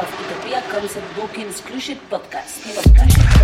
of Utopia Concept Bookings Cruise Podcast. podcast.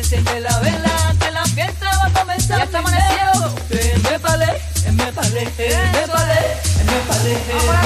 enciende la vela, que la fiesta va a comenzar. Ya está amaneciendo. Me palé, me palé, me palé, me palé.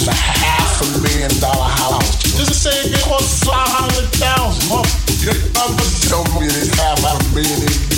is a half a million dollar house. Just say it costs 500,000. Your numbers tell me it is half a million.